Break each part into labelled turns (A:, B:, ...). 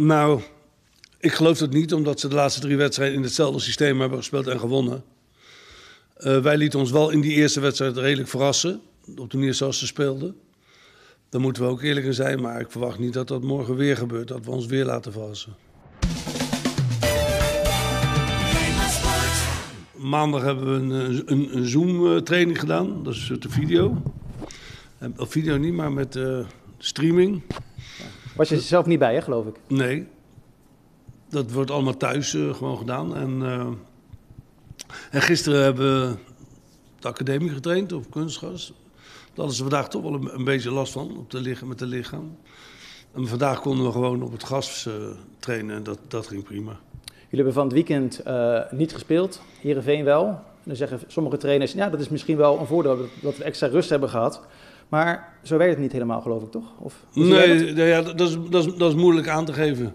A: Nou, ik geloof dat niet, omdat ze de laatste drie wedstrijden in hetzelfde systeem hebben gespeeld en gewonnen. Uh, wij lieten ons wel in die eerste wedstrijd redelijk verrassen, op de manier zoals ze speelden. Daar moeten we ook eerlijk in zijn, maar ik verwacht niet dat dat morgen weer gebeurt, dat we ons weer laten verrassen. Maandag hebben we een, een, een Zoom-training gedaan, dat is de video. Op video niet, maar met streaming.
B: Was je zelf niet bij, hè, geloof ik?
A: Nee. Dat wordt allemaal thuis uh, gewoon gedaan. En, uh, en gisteren hebben we de academie getraind op kunstgas. Daar hadden ze vandaag toch wel een, een beetje last van op de met de lichaam. En vandaag konden we gewoon op het gas uh, trainen en dat, dat ging prima.
B: Jullie hebben van het weekend niet gespeeld, Heerenveen wel. dan zeggen sommige trainers, ja dat is misschien wel een voordeel dat we extra rust hebben gehad. Maar zo werkt het niet helemaal, geloof ik, toch? Of,
A: nee, ja, dat, is, dat, is, dat is moeilijk aan te geven.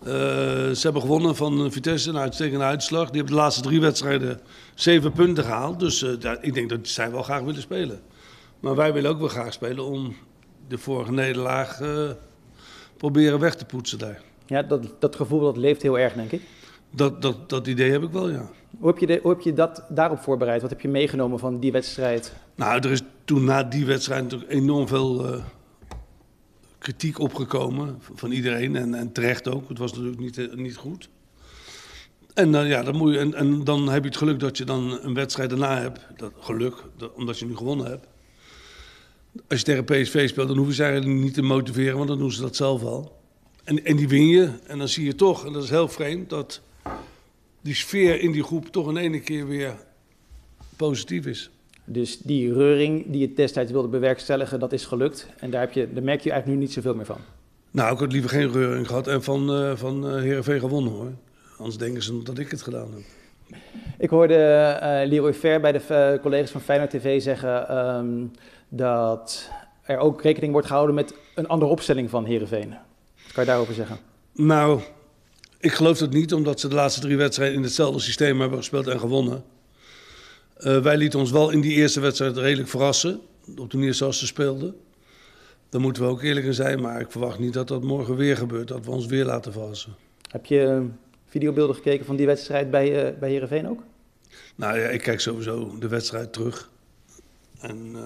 A: Uh, ze hebben gewonnen van Vitesse, een uitstekende uitslag. Die hebben de laatste drie wedstrijden zeven punten gehaald. Dus uh, ja, ik denk dat zij wel graag willen spelen. Maar wij willen ook wel graag spelen om de vorige nederlaag uh, proberen weg te poetsen daar.
B: Ja, dat, dat gevoel dat leeft heel erg, denk ik.
A: Dat, dat, dat idee heb ik wel, ja.
B: Hoe heb, je de, hoe heb je dat daarop voorbereid? Wat heb je meegenomen van die wedstrijd?
A: Nou, er is toen na die wedstrijd natuurlijk enorm veel uh, kritiek opgekomen van iedereen. En, en, terecht ook. Het was natuurlijk niet, uh, niet goed. En, uh, ja, dan moet je, en, en, dan heb je het geluk dat je dan een wedstrijd daarna hebt. Dat, geluk, dat, omdat je nu gewonnen hebt. Als je tegen PSV speelt, dan hoef je ze eigenlijk niet te motiveren, want dan doen ze dat zelf al. En, en die win je. En dan zie je toch, en dat is heel vreemd, dat die sfeer in die groep toch in ene keer weer positief is.
B: Dus die reuring die je destijds wilde bewerkstelligen, dat is gelukt. En daar, heb je, daar merk je eigenlijk nu niet zoveel meer van.
A: Nou, ik had liever geen reuring gehad en van, uh, van uh, Heerenveen gewonnen hoor. Anders denken ze dat ik het gedaan heb.
B: Ik hoorde uh, Leroy Ver bij de collega's van Feyenoord TV zeggen um, dat er ook rekening wordt gehouden met een andere opstelling van Heerenveen. Wat kan je daarover zeggen?
A: Nou, ik geloof dat niet, omdat ze de laatste drie wedstrijden in hetzelfde systeem hebben gespeeld en gewonnen. Uh, wij lieten ons wel in die eerste wedstrijd redelijk verrassen, op de manier zoals ze speelden. Daar moeten we ook eerlijk in zijn, maar ik verwacht niet dat dat morgen weer gebeurt, dat we ons weer laten verrassen.
B: Heb je uh, videobeelden gekeken van die wedstrijd bij, uh, bij Heerenveen ook?
A: Nou ja, ik kijk sowieso de wedstrijd terug. En,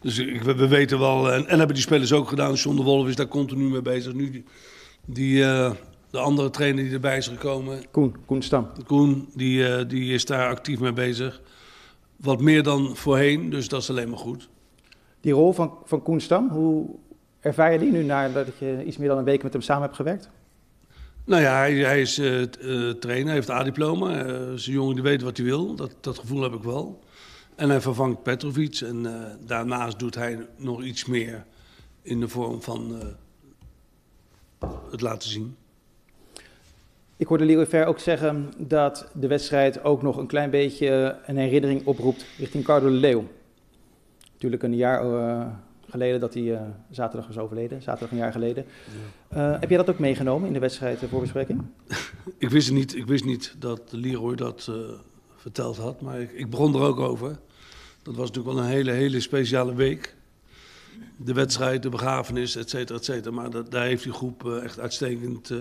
A: dus ik, we, we, weten wel, en, en, hebben die spelers ook gedaan. John de Wolf is daar continu mee bezig. Nu die, die de andere trainer die erbij is gekomen.
B: Koen, Koen Stam.
A: Koen, die, uh, die is daar actief mee bezig. Wat meer dan voorheen, dus dat is alleen maar goed.
B: Die rol van, van Koen Stam, hoe ervaar je die nu nadat je iets meer dan een week met hem samen hebt gewerkt?
A: Nou ja, hij, hij is uh, uh, trainer, heeft A-diploma. Uh, is een jongen die weet wat hij wil, dat, dat gevoel heb ik wel. En hij vervangt Petrovic en daarnaast doet hij nog iets meer in de vorm van het laten zien.
B: Ik hoorde Leroy Ver ook zeggen dat de wedstrijd ook nog een klein beetje een herinnering oproept richting Carlo de Leeuw. Natuurlijk een jaar uh, geleden dat hij uh, zaterdag was overleden, zaterdag een jaar geleden. Ja. Uh, heb jij dat ook meegenomen in de wedstrijd voorbespreking?
A: ik, wist niet, ik wist niet dat Leroy dat verteld had, maar ik, ik, begon er ook over. Dat was natuurlijk wel een hele, hele speciale week. De wedstrijd, de begrafenis, et cetera, et cetera. Maar dat, daar heeft die groep echt uitstekend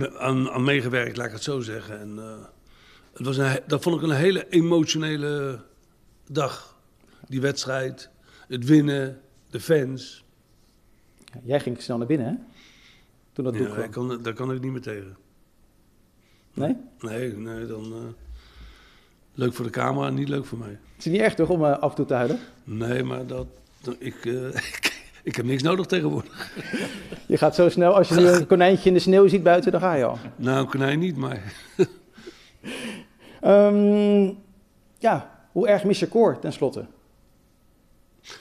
A: aan, aan, meegewerkt, laat ik het zo zeggen. En, uh, het was een, dat vond ik een hele emotionele dag. Die wedstrijd, het winnen, de fans.
B: Ja, jij ging snel naar binnen, hè? Toen dat
A: ja, kan, daar kan ik niet meer tegen.
B: Nee?
A: Nee, nee dan... Uh, leuk voor de camera, niet leuk voor mij.
B: Het is niet echt toch om uh, af en toe te huilen?
A: Nee, maar dat... ik, ik heb niks nodig tegenwoordig.
B: Je gaat zo snel, als je nu een konijntje in de sneeuw ziet buiten, dan ga je al.
A: Nou, een konijn niet, maar...
B: um, ja, hoe erg mis je Cor tenslotte?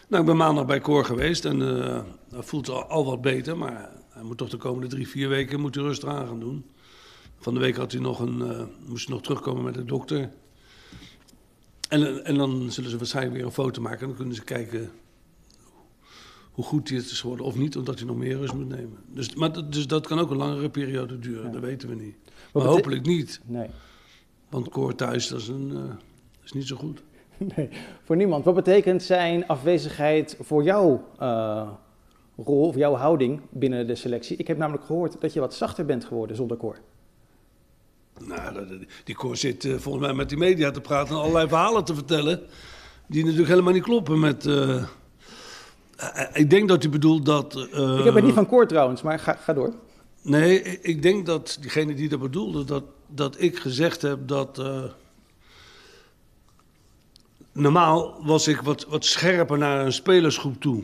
A: Nou, ik ben maandag bij Cor geweest en uh, hij voelt al, al, wat beter, maar hij moet toch de komende drie, vier weken moet hij rustig aan gaan doen. Van de week had hij nog een, uh, moest hij nog terugkomen met de dokter. En, en dan zullen ze waarschijnlijk weer een foto maken en dan kunnen ze kijken hoe goed hij het is geworden of niet, omdat hij nog meer rust moet nemen. Dus, maar dus dat kan ook een langere periode duren, ja. dat weten we niet. Maar, maar hopelijk niet.
B: Nee.
A: Want koor thuis, dat is, een, uh, is niet zo goed.
B: Nee, voor niemand. Wat betekent zijn afwezigheid voor jou? Uh, rol of jouw houding binnen de selectie. Ik heb namelijk gehoord dat je wat zachter bent geworden zonder koor.
A: Nou, die koor zit uh, volgens mij met die media te praten en allerlei verhalen te vertellen. Die natuurlijk helemaal niet kloppen met. Uh, ik denk dat u bedoelt dat.
B: Uh, ik heb het niet van koor trouwens, maar ga, ga door.
A: Nee, ik denk dat diegene die dat bedoelde, dat, dat ik gezegd heb dat. normaal was ik wat, wat scherper naar een spelersgroep toe.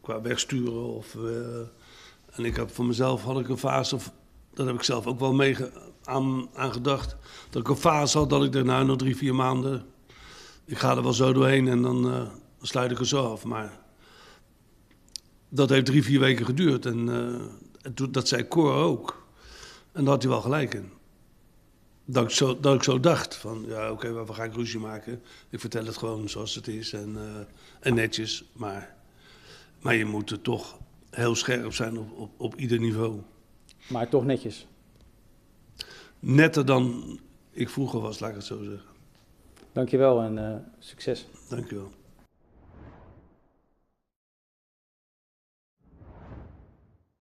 A: Qua wegsturen of. en ik heb voor mezelf had ik een fase, dat heb ik zelf ook wel mee aan, aan gedacht. Dat ik een fase had dat ik daarna nog drie, vier maanden. Ik ga er wel zo doorheen en dan, sluit ik er zo af. Maar dat heeft drie, vier weken geduurd. En, uh, dat zei Cor ook. En daar had hij wel gelijk in. Dat ik zo, dat ik zo dacht: van ja, oké, okay, we gaan ruzie maken. Ik vertel het gewoon zoals het is en, uh, en netjes. Maar, maar je moet er toch heel scherp zijn op, op, op ieder niveau.
B: Maar toch netjes
A: netter dan ik vroeger was, laat ik het zo zeggen.
B: Dankjewel en uh, succes.
A: Dankjewel.